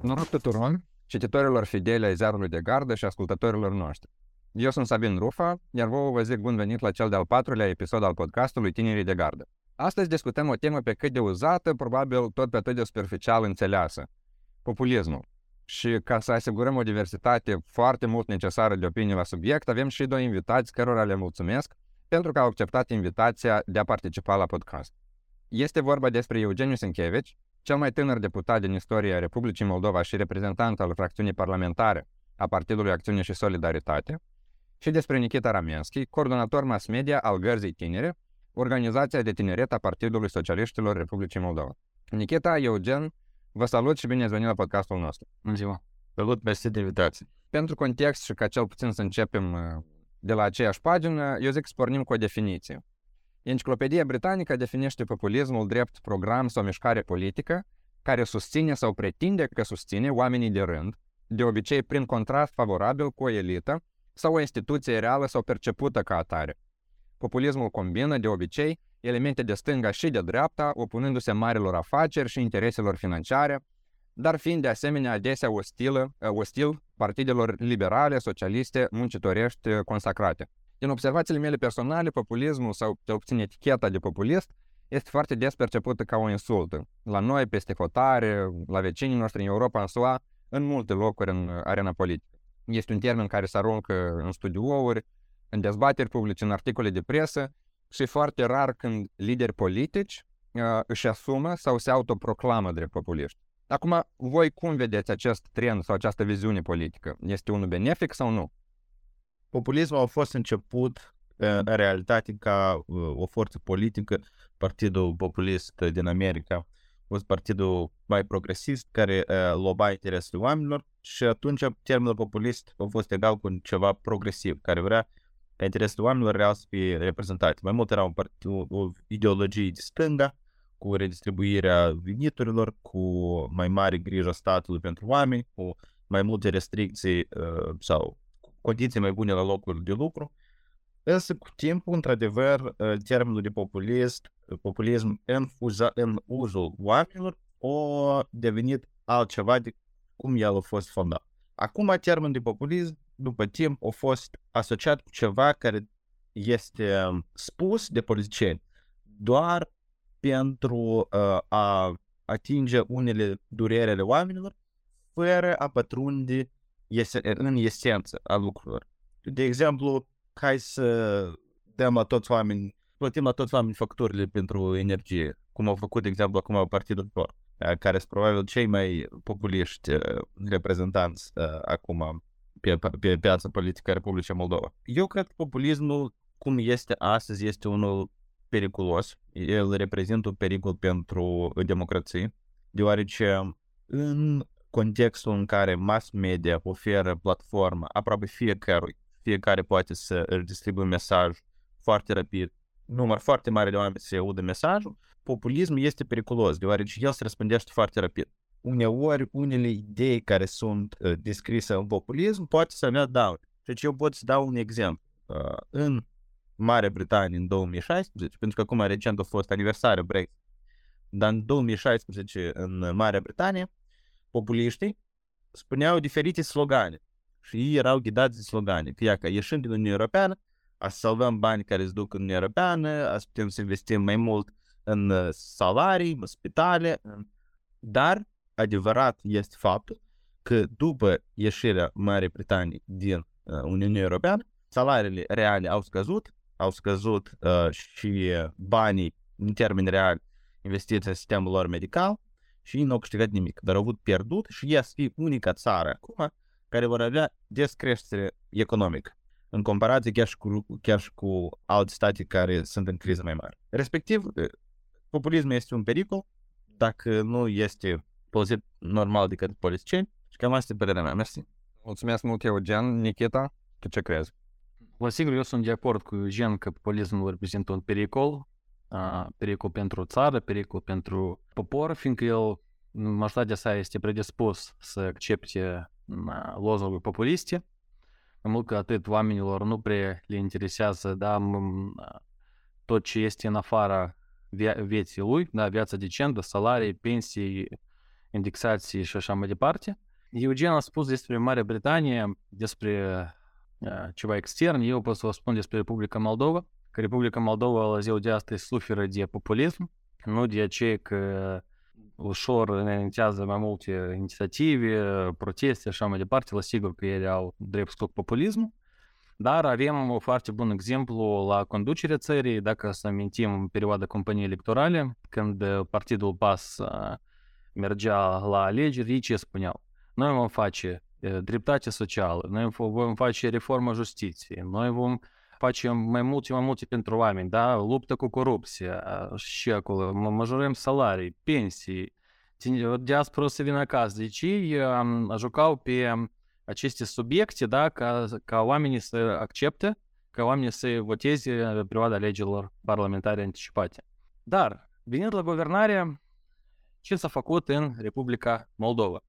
Noroc tuturor, cititorilor fideli ai ziarului de gardă și ascultătorilor noștri. Eu sunt Sabin Rufa, iar vouă vă zic bun venit la cel de-al patrulea episod al podcastului Tinerii de Gardă. Astăzi discutăm o temă pe cât de uzată, probabil tot pe atât de superficial înțeleasă. Populismul. Și ca să asigurăm o diversitate foarte mult necesară de opinii la subiect, avem și doi invitați cărora le mulțumesc pentru că au acceptat invitația de a participa la podcast. Este vorba despre Eugeniu Sinchevici, cel mai tânăr deputat din istoria Republicii Moldova și reprezentant al fracțiunii parlamentare a Partidului Acțiune și Solidaritate, și despre Nikita Ramenski, coordonator mass media al Gărzii Tinere, organizația de tineret a Partidului Socialiștilor Republicii Moldova. Nikita, Eugen, vă salut și bine ați venit la podcastul nostru. Bună ziua! Salut, mersi de invitație! Pentru context și ca cel puțin să începem uh, de la aceeași pagină, eu zic să pornim cu o definiție. Enciclopedia britanică definește populismul drept program sau mișcare politică care susține sau pretinde că susține oamenii de rând, de obicei prin contrast favorabil cu o elită sau o instituție reală sau percepută ca atare. Populismul combină, de obicei, elemente de stânga și de dreapta, opunându-se marilor afaceri și intereselor financiare, dar fiind de asemenea adesea ostilă, ostil partidelor liberale, socialiste, muncitorești consacrate. Din observațiile mele personale, populismul sau cel puțin eticheta de populist este foarte des percepută ca o insultă. La noi, peste hotare, la vecinii noștri în Europa, în SUA, în multe locuri în arena politică. Este un termen care se aruncă în studiouri, în dezbateri publice, în articole de presă și e foarte rar când lideri politici uh, își asumă sau se autoproclamă drept populiști. Acum, voi cum vedeți acest trend sau această viziune politică? Este unul benefic sau nu? Populismul a fost început în realitate ca uh, o forță politică, Partidul Populist din America a fost partidul mai progresist care uh, loba interesele oamenilor și atunci termenul populist a fost egal cu ceva progresiv, care vrea ca interesele oamenilor real să fie reprezentate. Mai mult era un part, o, o ideologie de stânga, cu redistribuirea veniturilor, cu mai mare grijă statului pentru oameni, cu mai multe restricții uh, sau condiții mai bune la locul de lucru. Însă, cu timpul, într-adevăr, uh, termenul de populist, populism în, fuza, în uzul oamenilor a devenit altceva de cum el a fost fondat. Acum, termenul de populism, după timp, a fost asociat cu ceva care este um, spus de politicieni doar pentru uh, a atinge unele durere ale oamenilor, fără a pătrunde este în esență a lucrurilor. De exemplu, hai să dăm la toți oameni, plătim la toți oameni facturile pentru energie, cum au făcut, de exemplu, acum Partidul Tor, care sunt probabil cei mai populiști reprezentanți acum pe, pe piața politică a Republicii Moldova. Eu cred că populismul, cum este astăzi, este unul periculos. El reprezintă un pericol pentru democrație, deoarece în contextul în care mass media oferă platformă aproape fiecărui, fiecare poate să își distribuie mesaj foarte rapid, număr foarte mare de oameni să audă mesajul, populismul este periculos, deoarece el se răspândește foarte rapid. Uneori, unele idei care sunt uh, descrise în populism poate să avea daune. Deci eu pot să dau un exemplu. Uh, în Marea Britanie în 2016, pentru că acum recent a fost aniversarea Brexit, dar în 2016 în Marea Britanie, populiștii spuneau diferite slogane și ei erau ghidați de slogane, că ia că ieșind din Uniunea Europeană, a să salvăm bani care se duc în Uniunea Europeană, a să putem să investim mai mult în uh, salarii, în spitale, dar adevărat este faptul că după ieșirea Marii Britanii din uh, Uniunea Europeană, salariile reale au scăzut, au scăzut uh, și banii în termeni reali investiți în sistemul lor medical și ei nu au câștigat nimic, dar au avut pierdut și ea să fie unica țară acum care vor avea descreștere economică în comparație chiar și, cu, chiar și cu alte state care sunt în criză mai mare. Respectiv, populismul este un pericol dacă nu este pozitiv normal decât politicieni și cam asta e părerea mea. Mersi. Mulțumesc mult, Eugen. Nikita, tu ce crezi? Vă sigur, eu sunt de acord cu Eugen că populismul reprezintă un pericol, uh, pericol pentru țară, pericol pentru popor, fiindcă el, majoritatea sa, este predispus să accepte uh, lozunguri populiste. Mai mult că atât oamenilor nu prea le interesează da, tot ce este în afara vieții lui, da, viața decentă, salarii, pensii, indexații și așa mai departe. Eugen a spus despre Marea Britanie, despre uh, ceva extern, eu pot să vă spun despre Republica Moldova, că Republica Moldova la ziua de astăzi suferă de populism, nu de aceea că ușor înaintează mai multe inițiative, proteste și așa mai departe, la sigur că ele au drept scop populismul, dar avem un foarte bun exemplu la conducerea țării, dacă să amintim în perioada companiei electorale, când partidul PAS mergea la alegeri, ei ce spuneau? Noi vom face dreptate socială, noi vom face reforma justiției, noi vom face mai multe, mai multe pentru oameni, da? Luptă cu corupția și acolo, majorăm salarii, pensii, diaspora să vină acasă. Deci ei jucau pe aceste subiecte, da, ca, ca oamenii să accepte, ca oamenii să voteze în perioada alegerilor parlamentare anticipate. Dar, venind la guvernare, ce s-a făcut în Republica Moldova?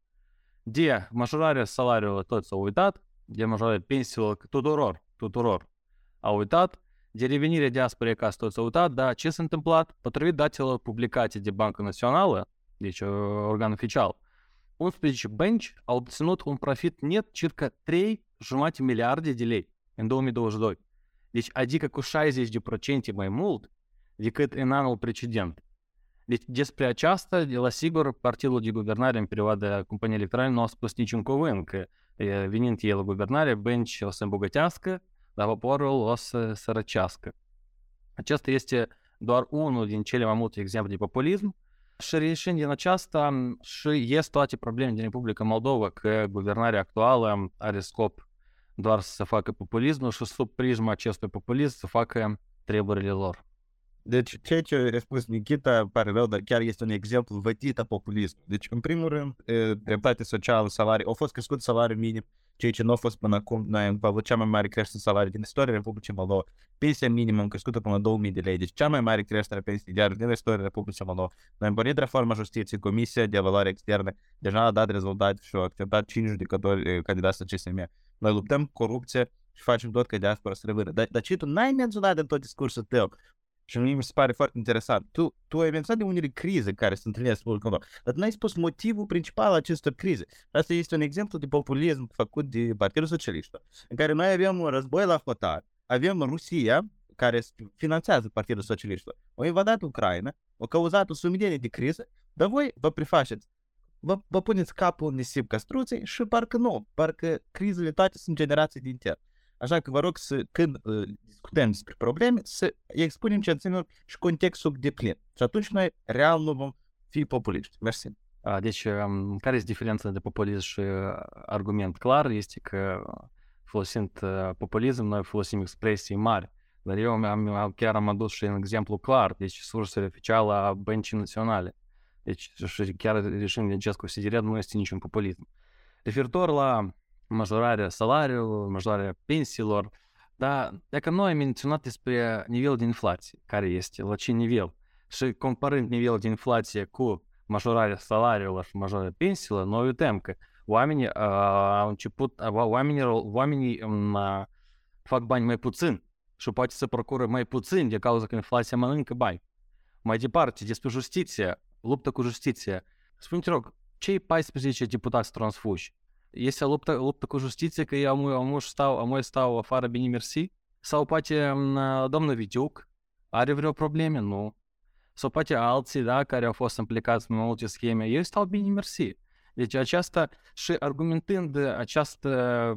De majorarea salariului tot s-a uitat, de majorarea pensiilor tuturor, tuturor au uitat, de revenirea diasporei acasă tot s-a uitat, dar ce s-a întâmplat? Potrivit datelor publicate de Banca Națională, deci organ oficial, 11 bănci au obținut un profit net circa 3 jumate miliarde de lei în 2022. Deci adică cu 60% mai mult decât în anul precedent. Deci despre aceasta, la sigur, partidul de guvernare în perioada companiei electorale nu a spus niciun cuvânt, că venind el la guvernare, bănci o să îmbogătească, dar poporul o să sărăcească. Acesta este doar unul din cele mai multe exemple de populism și reieșind din aceasta și ies toate problemele din Republica Moldova că guvernarea actuală are scop doar să facă populismul și sub prisma acestui populism să facă treburile lor. Deci, ceea ce a spus Nikita, pare rău, dar chiar este un exemplu vătit a populismului. Deci, în primul rând, dreptate socială, salarii, au fost crescut salariul minim, ceea ce nu a fost până acum. Noi am avut cea mai mare creștere salarii din istoria Republicii Moldova. Pensia minimă am crescut până la 2000 de lei, deci cea mai mare creștere a pensiei diar din istoria Republicii Moldova. Noi am pornit reforma justiției, Comisia de Evaluare Externe, deja a dat rezultate și au acceptat 5 judecători candidați la CSM. Noi luptăm corupție și facem tot ca diaspora să revină. Dar, dar ce tu n-ai menționat în tot discursul tău? Și mie mi se pare foarte interesant. Tu, tu ai menționat de unele crize care se întâlnesc în Moldova, dar tu n-ai spus motivul principal acestor crize. Asta este un exemplu de populism făcut de Partidul Socialist, în care noi avem un război la hotar, avem Rusia, care finanțează Partidul Socialist, au invadat Ucraina, au cauzat o sumedenie de criză, dar voi vă prefaceți vă, vă puneți capul în nisip castruței și parcă nu, parcă crizele toate sunt generații din intern. Așa că vă rog să, când uh, discutăm despre probleme, să expunem ce înseamnă și contextul de plin. Și atunci noi real nu vom fi populiști. Mersi. Deci, um, care este diferența de populism și argument clar? Este că folosind uh, populism, noi folosim expresii mari. Dar eu am, chiar am adus și un exemplu clar, deci sursele oficială a băncii naționale. Deci și chiar reșim din acest considerat nu este niciun populism. Referitor la majorarea salariului, majorarea pensiilor, dar dacă noi am menționat despre nivelul de inflație, care este, la ce nivel, și comparând nivelul de inflație cu majorarea salariilor și majorarea pensiilor, noi uităm că oamenii uh, au început, uh, oamenii, oamenii uh, fac bani mai puțin și poate să procură mai puțin de cauza că inflația mănâncă bani. Mai departe, despre justiție, luptă cu justiție. Spune-te rog, cei 14 deputați transfuși, este luptă, luptă cu justiție că ei am, am, stau, am stau afară bine mersi? Sau poate domnul Vitiuc are vreo probleme? Nu. Sau poate alții, da, care au fost implicați în multe scheme, ei stau bine mersi. Deci aceasta, și argumentând această,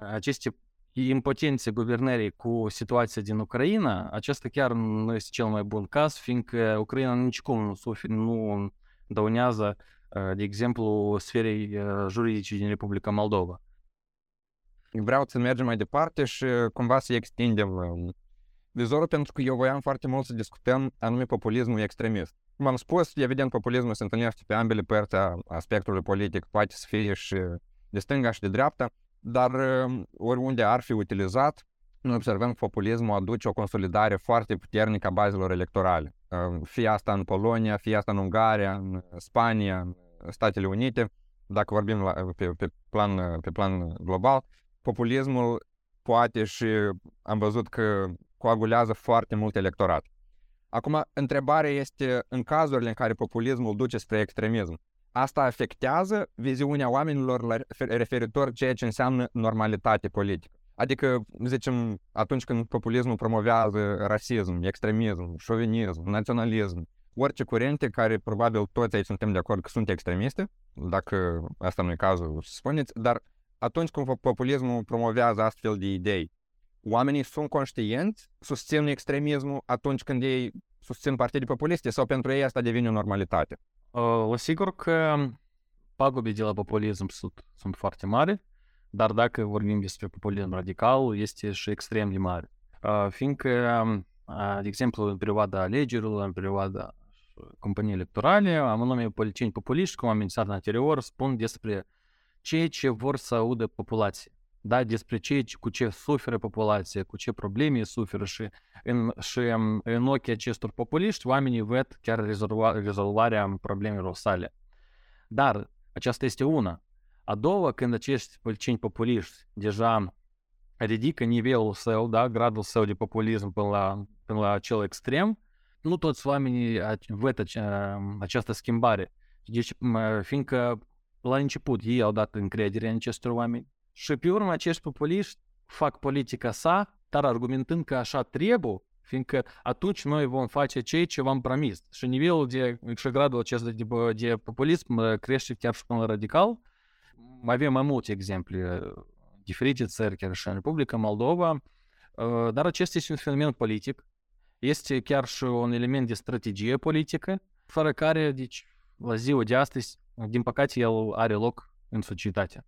aceste impotențe guvernării cu situația din Ucraina, acesta chiar nu este cel mai bun caz, fiindcă Ucraina nicicum nu, sufer, nu dăunează de exemplu, sferei juridice din Republica Moldova. Vreau să mergem mai departe și cumva să extindem vizorul, pentru că eu voiam foarte mult să discutăm anume populismul extremist. Cum am spus, evident, populismul se întâlnește pe ambele părți a aspectului politic, poate să fie și de stânga și de dreapta, dar oriunde ar fi utilizat, noi observăm că populismul aduce o consolidare foarte puternică a bazelor electorale. Fie asta în Polonia, fie asta în Ungaria, în Spania, în Statele Unite, dacă vorbim la, pe, pe, plan, pe plan global, populismul poate și am văzut că coagulează foarte mult electorat. Acum, întrebarea este, în cazurile în care populismul duce spre extremism, asta afectează viziunea oamenilor la referitor ceea ce înseamnă normalitate politică. Adică, zicem, atunci când populismul promovează rasism, extremism, șovinism, naționalism, orice curente care probabil toți aici suntem de acord că sunt extremiste, dacă asta nu e cazul, spuneți, dar atunci când populismul promovează astfel de idei, oamenii sunt conștienți, susțin extremismul atunci când ei susțin partide populiste sau pentru ei asta devine o normalitate? Uh, sigur că pagubele de la populism sunt, sunt foarte mari, dar dacă vorbim despre populism radical, este și extrem de mare. Uh, fiindcă, uh, de exemplu, în perioada alegerilor, în perioada companii electorale, anume politicieni populiști, cum am menționat anterior, spun despre ceea ce vor să audă populația. Da, despre ceea ce, cu ce suferă populația, cu ce probleme suferă și în, și în ochii acestor populiști, oamenii văd chiar rezolva, rezolvarea problemelor sale. Dar aceasta este una. A doua, când acești politicieni populiști deja ridică nivelul său, da, gradul său de populism până la, până la acel extrem, nu toți oamenii văd această schimbare. Deci, fiindcă la început ei au dat încredere în acestor oameni și pe urmă acești populiști fac politica sa, dar argumentând că așa trebuie, fiindcă atunci noi vom face ceea ce v-am promis. Și nivelul de, și gradul acesta de, de populism crește chiar și până la radical. Mai avem mai multe exemple, diferite țări, chiar și în Republica Moldova, dar acesta este un fenomen politic este chiar și un element de strategie politică, fără care, deci, la ziua de astăzi, din păcate, el are loc în societate.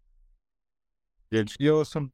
Deci eu sunt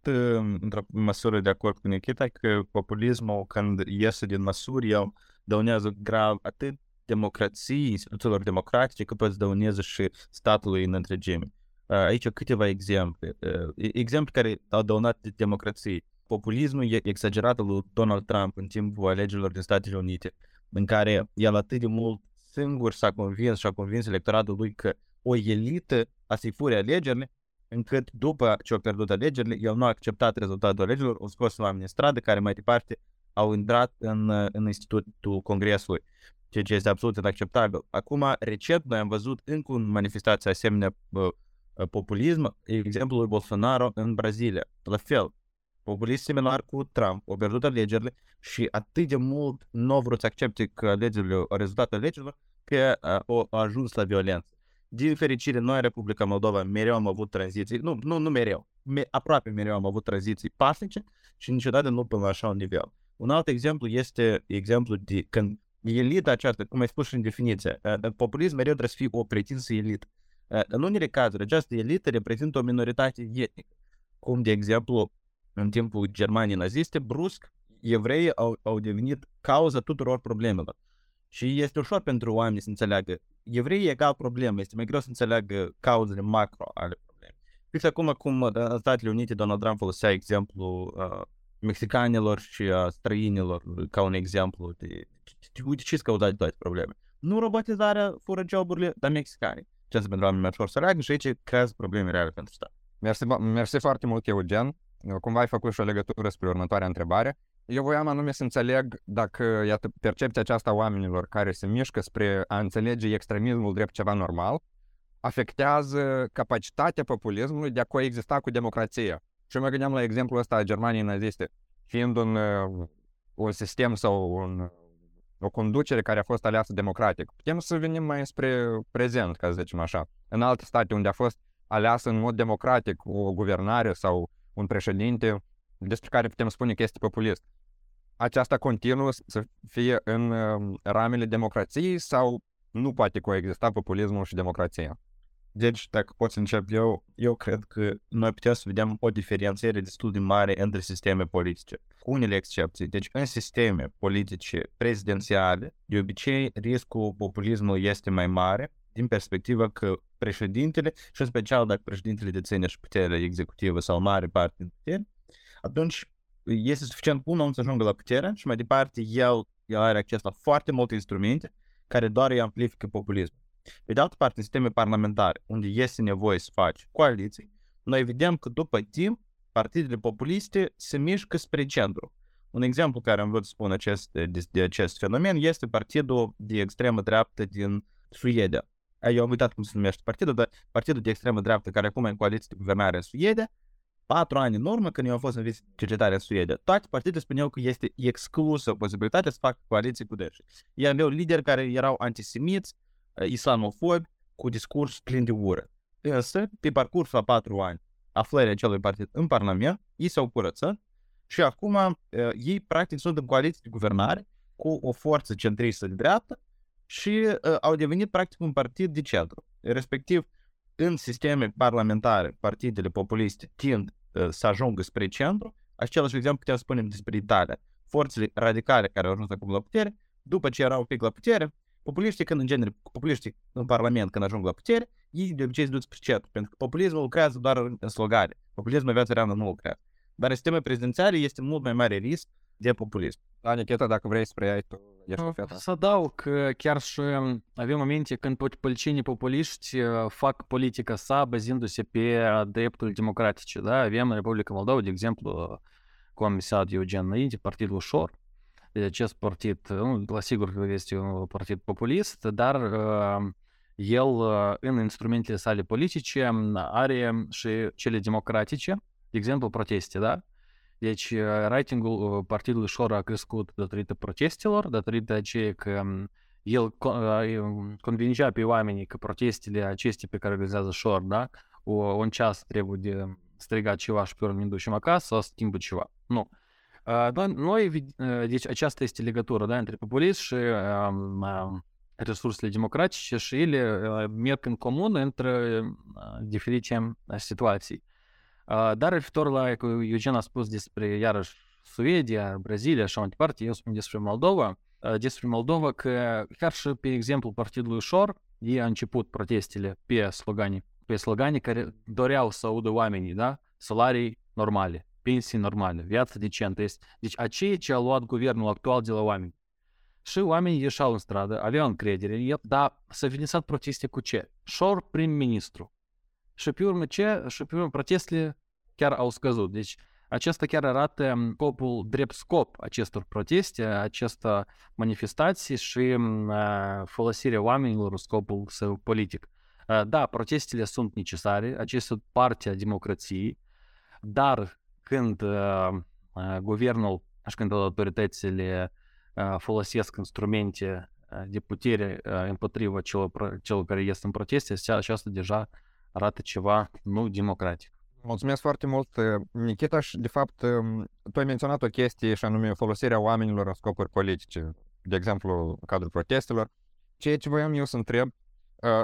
într-o măsură de acord cu Nikita că populismul, când iese din măsuri, el dăunează grav atât democrației, instituțiilor democratice, cât poate dăunează și statului în întregime. Aici câteva exemple. Exemple care au dăunat democrației populismul e exagerat lui Donald Trump în timpul alegerilor din Statele Unite, în care el atât de mult singur s-a convins și a convins electoratul lui că o elită a să-i fure alegerile, încât după ce au pierdut alegerile, el nu a acceptat rezultatul alegerilor, au scos oameni în stradă care mai departe au intrat în, în Institutul Congresului, ceea ce este absolut inacceptabil. Acum, recent, noi am văzut încă un manifestație asemenea uh, populism, exemplul Bolsonaro în Brazilia. La fel, populist similar cu Trump, au pierdut alegerile și atât de mult nu au vrut să accepte că alegerile, rezultatul alegerilor, că au ajuns la violență. Din fericire, noi, Republica Moldova, mereu am avut tranziții, nu, nu, nu mereu, me, aproape mereu am avut tranziții pașnice și niciodată nu până la așa un nivel. Un alt exemplu este exemplu de când elita aceasta, cum ai spus și în definiție, populism mereu trebuie să fie o pretinsă elită. În unele cazuri, această elită reprezintă o minoritate etnică, cum de exemplu în timpul Germaniei naziste, brusc, evreii au, au devenit cauza tuturor problemelor. Și este ușor pentru oameni să înțeleagă. Evreii egal problemă, este mai greu să înțeleagă cauzele macro ale problemei. Fix acum cum uh, în Statele Unite Donald Trump folosea exemplu uh, mexicanilor și uh, străinilor ca un exemplu de, uite ce-s cauzat de toate probleme. Nu robotizarea fură joburile, dar mexicanii. Ce pentru oameni mai ușor să reagă și aici creează probleme reale pentru stat. Mersi, mersi foarte mult, Eugen. Cumva ai făcut și o legătură spre următoarea întrebare. Eu voiam anume să înțeleg dacă, iată, percepția aceasta a oamenilor care se mișcă spre a înțelege extremismul drept ceva normal, afectează capacitatea populismului de a coexista cu democrația. Și mă gândeam la exemplul ăsta a Germaniei naziste, fiind un, uh, un sistem sau un, o conducere care a fost aleasă democratic. Putem să venim mai spre prezent, ca să zicem așa. În alte state unde a fost aleasă în mod democratic o guvernare sau un președinte despre care putem spune că este populist. Aceasta continuă să fie în um, ramele democrației sau nu poate coexista populismul și democrația? Deci, dacă pot să încep eu, eu cred că noi putem să vedem o diferențiere destul de mare între sisteme politice, cu unele excepții. Deci, în sisteme politice prezidențiale, de obicei, riscul populismului este mai mare, din perspectiva că președintele, și în special dacă președintele deține și puterea executivă sau mare parte din putere, atunci este suficient un om să ajungă la putere și mai departe el, el are acces la foarte multe instrumente care doar îi amplifică populismul. Pe de altă parte, în sisteme parlamentare, unde este nevoie să faci coaliții, noi vedem că după timp, partidele populiste se mișcă spre centru. Un exemplu care am vrut să spun acest, de, de acest fenomen este partidul de extremă dreaptă din Suedia, eu am uitat cum se numește partidul, dar partidul de extremă dreaptă care acum e în coaliție de guvernare în Suedia, patru ani în urmă, când eu am fost în vizită cercetare în Suedia, toate partidele spuneau că este exclusă posibilitatea să facă coaliție cu dânsi. Ei aveau lideri care erau antisemiți, islamofobi, cu discurs plin de ură. Însă, pe parcursul a patru ani, aflării acelui partid în Parlament, ei s-au curățat și acum uh, ei practic sunt în coaliție de guvernare cu o forță centristă de dreapta și uh, au devenit practic un partid de centru. Respectiv, în sisteme parlamentare, partidele populiste tind uh, să ajungă spre centru, același exemplu putem spune despre Italia. Forțele radicale care au ajuns acum la putere, după ce erau un pic la putere, populiștii când în genere, populiștii în Parlament când ajung la putere, ei de obicei se duc spre centru, pentru că populismul lucrează doar în slogare. Populismul în viața reală nu lucrează. Dar în sisteme prezidențiale este mult mai mare risc de populism. Da, Nicheta, dacă vrei să preiai tu, ești feta. Să adaug că chiar și avem momente când politicienii populiști fac politica sa bazându-se pe drepturi democratice. Da? Avem în Republica Moldova, de exemplu, cum am menționat Eugen înainte, Partidul Ușor. Deci acest partid, nu, la sigur că este un partid populist, dar uh, el în instrumentele sale politice are și cele democratice, de exemplu, proteste, da? Deci, ratingul partidului Șor a crescut datorită protestelor, datorită aceea că el convingea pe oamenii că protestele acestea pe care organizează Șor, da, o, un ceas trebuie de strigat ceva și pe urmă ne ducem acasă sau schimbă ceva. Nu. Dar noi, deci aceasta este legătura da, între populism și resursele democratice și ele merg în comun între diferite situații. Dar referitor la, că Eugen a spus despre, iarăși, Suedia, Brazilia și așa mai departe, eu spun despre Moldova, despre Moldova că chiar și pe exemplu Partidului Ușor, ei a început protestele pe slogani, pe slogani care doreau să audă oamenii, da? Salarii normale, pensii normale, viață decentă. Este. Deci aceea ce a luat guvernul actual de la oameni. Și oamenii ieșeau în stradă, aveau încredere în el, dar s-a finisat proteste cu ce? Șor prim-ministru. Și pe urmă ce? Și pe urmă protestele chiar au scăzut. Deci acesta chiar arată scopul drept scop acestor proteste, această manifestații și folosirea oamenilor în scopul său politic. Da, protestele sunt necesare, acestea sunt partea democrației, dar când guvernul și când autoritățile folosesc instrumente de putere împotriva celor, celor care ies în proteste, aceasta deja arată ceva nu democratic. Mulțumesc foarte mult, Nikita, și de fapt tu ai menționat o chestie și anume folosirea oamenilor în scopuri politice, de exemplu în cadrul protestelor. Ceea ce voiam eu să întreb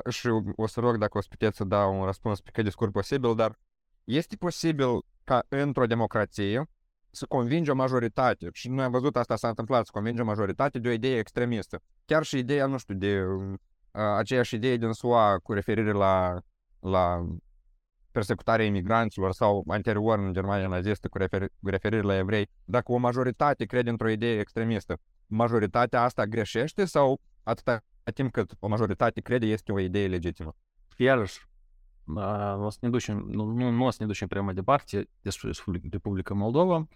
și o să rog dacă o să puteți să dau un răspuns pe cât de scurt posibil, dar este posibil ca într-o democrație să convingi o majoritate, și noi am văzut asta s-a întâmplat, să convingi o majoritate de o idee extremistă. Chiar și ideea, nu știu, de uh, aceeași idee din SUA cu referire la, la persecutarea imigranților sau anterior în Germania nazistă cu, referi, cu referire la evrei, dacă o majoritate crede într-o idee extremistă, majoritatea asta greșește sau atâta timp cât o majoritate crede este o idee legitimă? Iarăși, o să ne ducem, nu, nu, nu o să ne ducem prea mai departe despre Republica Moldova.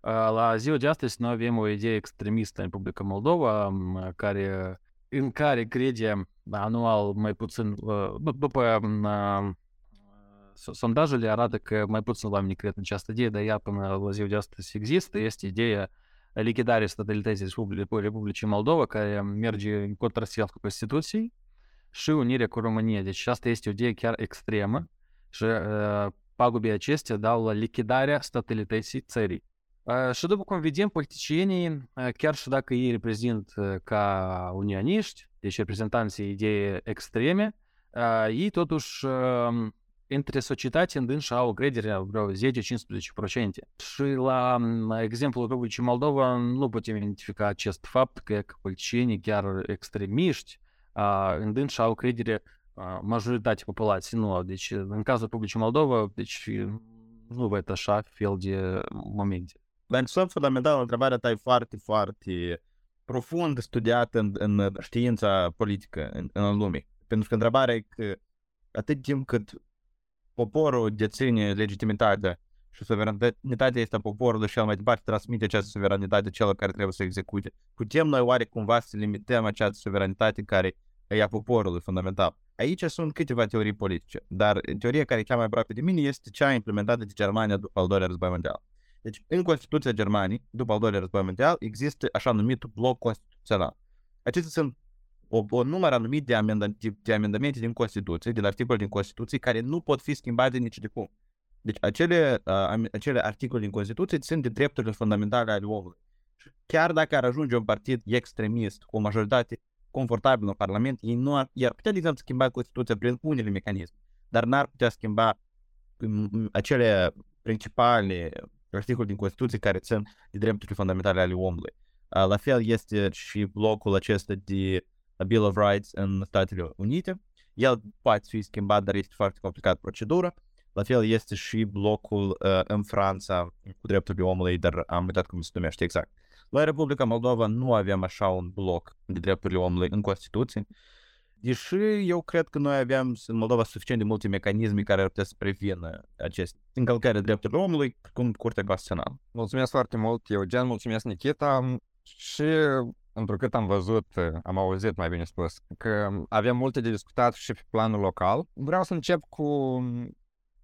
La ziua de astăzi noi avem o idee extremistă în Republica Moldova care, în care crede anual mai puțin, după sondajele arată că mai puțin oameni cred în această idee, dar ea până la ziua de astăzi există, este ideea lichidarea statalității Republicii Moldova, care merge în contrasens cu Constituției și unirea cu România. Deci asta este o idee chiar extremă și uh, pagubele acestea dau la lichidarea statalității țării. Uh, și după cum vedem, politicienii, uh, chiar și dacă ei reprezint uh, ca unioniști, deci reprezentanții idei extreme, uh, ei totuși uh, între societate în și au o credere vreo 10-15%. Și la exemplul Republicii Moldova nu putem identifica acest fapt că politicienii chiar extremiști în dâns au credere majoritatea populației nu au. Deci în cazul Republicii Moldova, deci nu văd așa fel de momente. Dar sunt fundamental, întrebarea ta e foarte, foarte profund studiată în, în știința politică în, în lume. Pentru că întrebarea e că atât timp cât poporul deține legitimitatea și suveranitatea este a poporului și el mai departe transmite această suveranitate celor care trebuie să execute. Putem noi oare cumva să limităm această suveranitate care e a poporului fundamental? aici sunt câteva teorii politice, dar teoria care e cea mai aproape de mine este cea implementată de Germania după al doilea război mondial. Deci, în Constituția Germaniei, după al doilea război mondial, există așa numitul bloc constituțional. Acestea sunt o, o număr anumit de, amendamente, de amendamente din Constituție, din articole din Constituție, care nu pot fi schimbate nici de cum. Deci acele, uh, acele articole din Constituție țin de drepturile fundamentale ale omului. Chiar dacă ar ajunge un partid extremist cu o majoritate confortabilă în Parlament, ei nu ar, ar putea, de exemplu, schimba Constituția prin unele mecanisme, dar n-ar putea schimba acele principale articole din Constituție care țin de drepturile fundamentale ale omului. La fel este și blocul acesta de Bill of Rights în Statele Unite. El poate fi schimbat, dar este foarte complicat procedura. La fel este și blocul uh, în Franța cu drepturile omului, dar am uitat cum se numește exact. Noi, Republica Moldova, nu avem așa un bloc de drepturile omului în Constituție, deși eu cred că noi avem în Moldova suficient de multe mecanisme care ar putea să prevină aceste încălcări drepturilor omului, cum Curtea Constituțională. Mulțumesc foarte mult, Eugen, mulțumesc, Nikita. Și întrucât am văzut, am auzit mai bine spus, că avem multe de discutat și pe planul local, vreau să încep cu,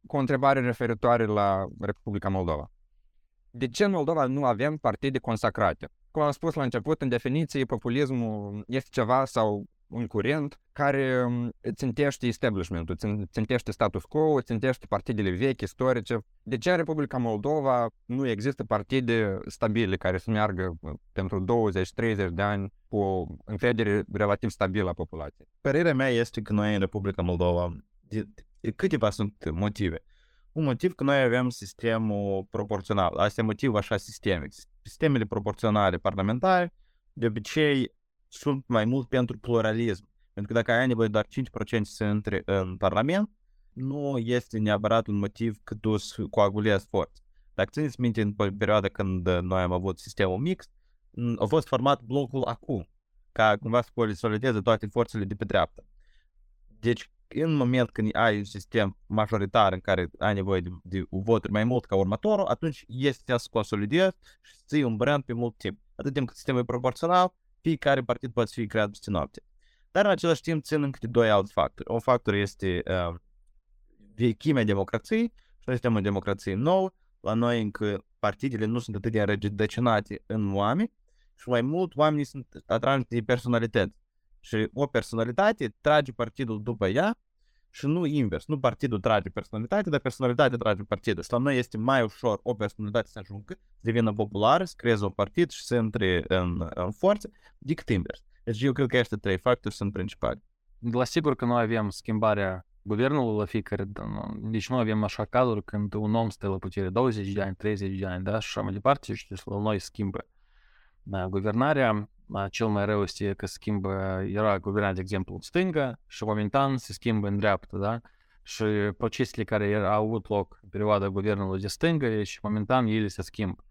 cu o întrebare referitoare la Republica Moldova. De ce în Moldova nu avem partide consacrate? Cum am spus la început, în definiție, populismul este ceva sau un curent care um, țintește establishmentul, țintește status quo, țintește partidele vechi, istorice. De ce în Republica Moldova nu există partide stabile care să meargă uh, pentru 20-30 de ani cu o încredere relativ stabilă a populației? Părerea mea este că noi în Republica Moldova, de, de câteva sunt motive. Un motiv că noi avem sistemul proporțional. Asta e motivul așa sistemic. Sistemele proporționale parlamentare de obicei sunt mai mult pentru pluralism. Pentru că dacă ai nevoie doar 5% să intre în Parlament, nu este neapărat un motiv că tu să coagulezi forțe. Dacă țineți minte în perioada când noi am avut sistemul mix, a fost format blocul acum, ca cumva să consolideze toate forțele de pe dreapta. Deci, în moment când ai un sistem majoritar în care ai nevoie de, de voturi mai mult ca următorul, atunci este să consolidezi și să ții un brand pe mult timp. Atât timp cât sistemul e proporțional, fiecare partid poate fi creat peste noapte. Dar în același timp țin încă de doi alți factori. Un factor este uh, vechimea democrației și noi suntem în democrație nouă. La noi încă partidele nu sunt atât de înrădăcinate în oameni și mai mult oamenii sunt atrași de personalități. Și o personalitate trage partidul după ea și nu invers. Nu partidul trage personalitate, dar personalitatea trage partidul. Și la noi este mai ușor o personalitate să ajungă, să devină populară, să creeze un partid și să intre în, în forță, decât invers. Deci eu cred că aceste trei factori sunt principali. La sigur că noi avem schimbarea guvernului la fiecare, deci nu avem așa cazuri când un om stă la putere 20 de ani, 30 de ani, da, și așa mai departe, și la noi schimbă da, guvernarea, cel mai rău este că schimbă, era guvernat, de exemplu, în stânga și momentan se schimbă în dreapta, da? Și procesele care au avut loc în perioada guvernului de stângă și momentan ele se schimbă.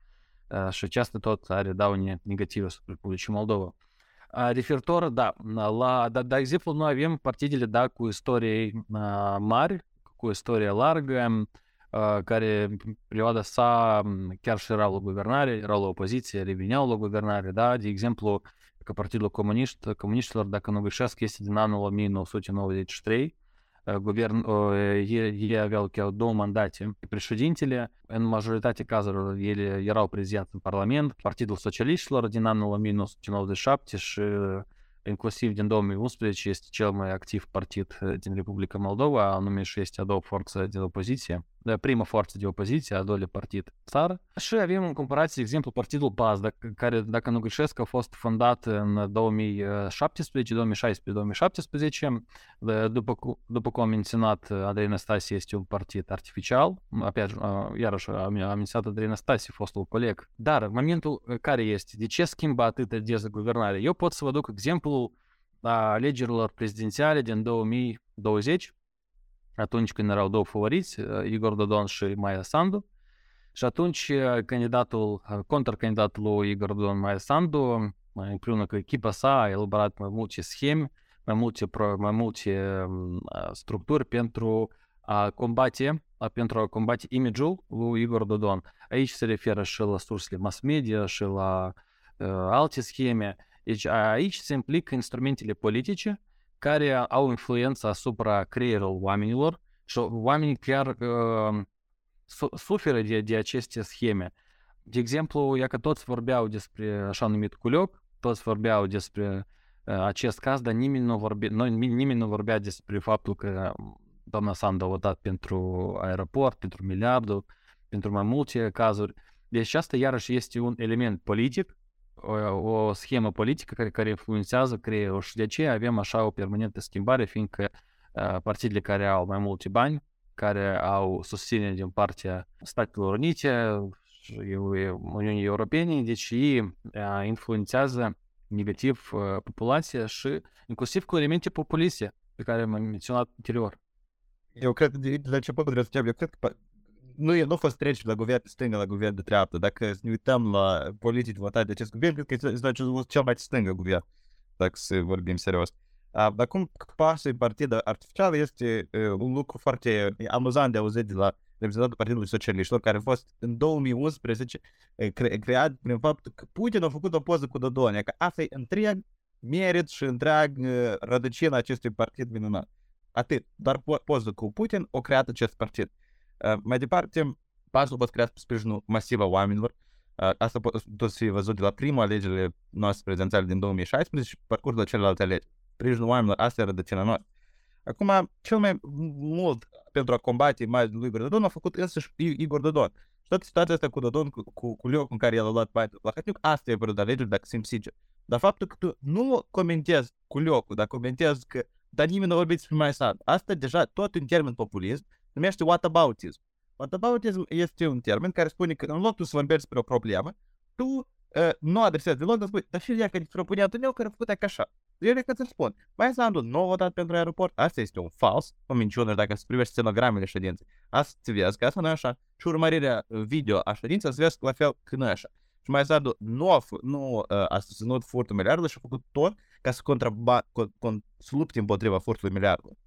Și aceasta tot are daune negative asupra Republicii Moldova. Referitor, da, la, da, de exemplu, noi avem partidele, da, cu istorie mari, cu istorie largă, care perioada sa chiar și erau la guvernare, erau la opoziție, reveneau la guvernare, da, de exemplu, că Partidul Comunist, Comuniștilor, dacă nu greșesc, este din anul 1993, guvern, ei, aveau chiar două mandate. Președintele, în majoritatea cazurilor, ele erau prezenți în Parlament, Partidul Socialiștilor din anul 1997 și inclusiv din 2011 este cel mai activ partid din Republica Moldova, anume și este a doua forță de opoziție prima forță de opoziție, a doilea partid țară. Și avem în comparație, de exemplu, Partidul PAS, dacă, care, dacă nu greșesc, a fost fondat în 2017, 2016, 2017. După, după cum am menționat, Andrei Năstase este un partid artificial. Apoi, iarăși, am menționat Andrei Năstase, fostul coleg. Dar momentul care este? De ce schimbă atât de des guvernare? Eu pot să vă duc exemplul alegerilor prezidențiale din 2020, atunci când erau două favoriți, Igor Dodon și Maia Sandu. Și atunci candidatul, contracandidatul lui Igor Dodon, Maia Sandu, împreună cu echipa sa, a elaborat mai multe scheme, mai multe, mai multe structuri pentru a combate, pentru a combate image-ul lui Igor Dodon. Aici se referă și la sursele mass media și la uh, alte scheme. Deci aici se implică instrumentele politice care au influență asupra creierul oamenilor și oamenii chiar uh, suferă de, de aceste scheme. De exemplu, ia că toți vorbeau despre așa numit culioc, toți vorbeau despre uh, acest caz, dar nimeni nu, vorbe, nu, nimeni nu vorbea despre faptul că doamna Sanda a votat pentru aeroport, pentru miliardul, pentru mai multe cazuri. Deci asta iarăși este un element politic, o, o schemă politică care, care influențează creierul și de aceea avem așa o permanentă schimbare, fiindcă uh, partidele care au mai multe bani, care au susținere din partea Statelor Unite și Uniunii Europene, deci ei uh, influențează negativ uh, populația și inclusiv cu elemente populiste pe care am menționat anterior. Eu cred, de la început vreau să eu cred că nu, e, nu a fost treci la guvern de stângă la guvern de treaptă. Dacă ne uităm la politici votate de acest guvern, cred că este cel mai stângă guvern, dacă să vorbim serios. Dar cum pasul partid artificial este un lucru foarte amuzant de auzit de la reprezentantul Partidului Socialiștilor, care a fost în 2011 cre- creat prin faptul că Putin a făcut o poză cu Dodon, că asta e întreg merit și întreg rădăcina acestui partid minunat. Atât, doar po- poză cu Putin o creat acest partid. Uh, mai departe, pasul a fost creat pe sprijinul masiv a oamenilor. Uh, asta tot să fie văzut de la prima alegerile noastre prezidențiale din 2016 și parcursul la celelalte alegeri. Sprijinul oamenilor, asta e rădăcina noastră. Acum, cel mai mult pentru a combate imaginea lui Igor Dodon a făcut însăși Igor Dodon. Și toată situația asta cu Dodon, cu, cu, cu locul în care el a luat bani la Hatniuc, asta e vreo de alegeri, dacă simt sincer. Dar faptul că tu nu comentezi cu locul, dar comentezi că dar nimeni nu vorbește despre mai sad. Asta deja tot în termen populism numește whataboutism. Whataboutism este un termen care spune că în loc tu să vorbești despre o problemă, tu uh, nu adresezi deloc, dar spui, dar și ea că propunea tu care a făcut așa. Eu că ți spun, mai Sandu nu a votat pentru aeroport, asta este un fals, o minciună dacă să privești stenogramele ședinței. Asta ți vezi că asta nu e așa. Și urmărirea video a ședinței să vezi la fel că nu e așa. Și mai Sandu nu a, f- nu, uh, a susținut furtul miliardului și a făcut tot ca să, contraba- con- con- să lupte împotriva furtului miliardului.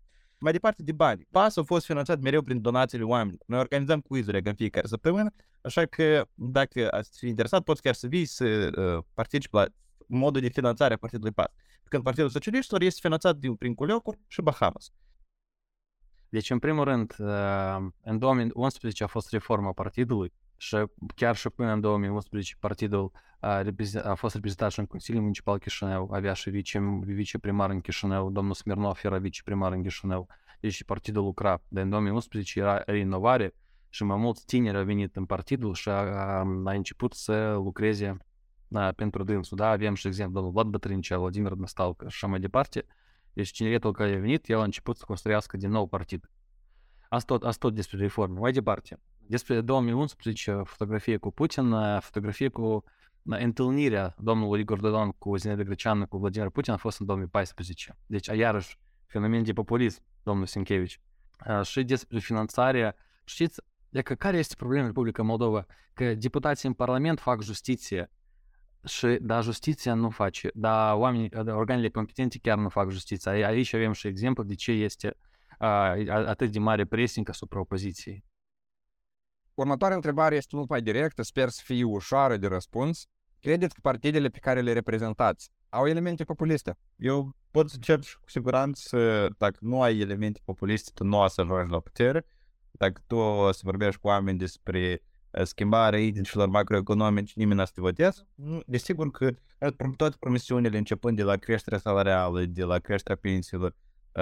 Mai departe de bani. PAS a fost finanțat mereu prin donațiile oamenilor. Noi organizăm quiz-uri în fiecare săptămână, așa că dacă ați fi interesat, poți chiar să vii să uh, participi la modul de finanțare a Partidului PAS. Când Partidul Socialiștilor este finanțat din, prin Culiocuri și Bahamas. Deci, în primul rând, uh, în 2011 a fost reforma partidului și chiar și până în 2011 partidul a, a fost reprezentat și în Consiliul Municipal Chișinău, avea și vice, viceprimar în Chișinău, domnul Smirnov era viceprimar în Chișinău, deci partidul lucra. Dar în 2011 era reinovare și mai mulți tineri au venit în partidul și a, a, a început să lucreze a, pentru dânsul. Da, avem și exemplu domnul Vlad Bătrâncea, Vladimir Năstalcă și așa mai departe. Deci tineretul care a venit, el a început să construiască din nou partid. Asta tot, asta tot despre reformă. Mai departe, despre 2011, fotografie cu Putin, fotografie cu întâlnirea domnului Igor Dodon cu Zinedine Greceanu cu Vladimir Putin a fost în 2014. Deci, iarăși, fenomen de populism, domnul Sinkevici. Și despre finanțarea, știți, că care este problema în Republica Moldova? Că deputații în Parlament fac justiție și, da, justiția nu face, da, oamenii, organele competente chiar nu fac justiție. Aici avem și exemplu de ce este a, atât de mare pressing asupra opoziției. Următoarea întrebare este mult mai directă, sper să fie ușoară de răspuns. Credeți că partidele pe care le reprezentați au elemente populiste? Eu pot să cer cu siguranță, dacă nu ai elemente populiste, tu nu o să ajungi la putere. Dacă tu o să vorbești cu oameni despre schimbarea indicilor macroeconomici, nimeni nu să te voteze. Desigur că toate promisiunile, începând de la creșterea salarială, de la creșterea pensiilor,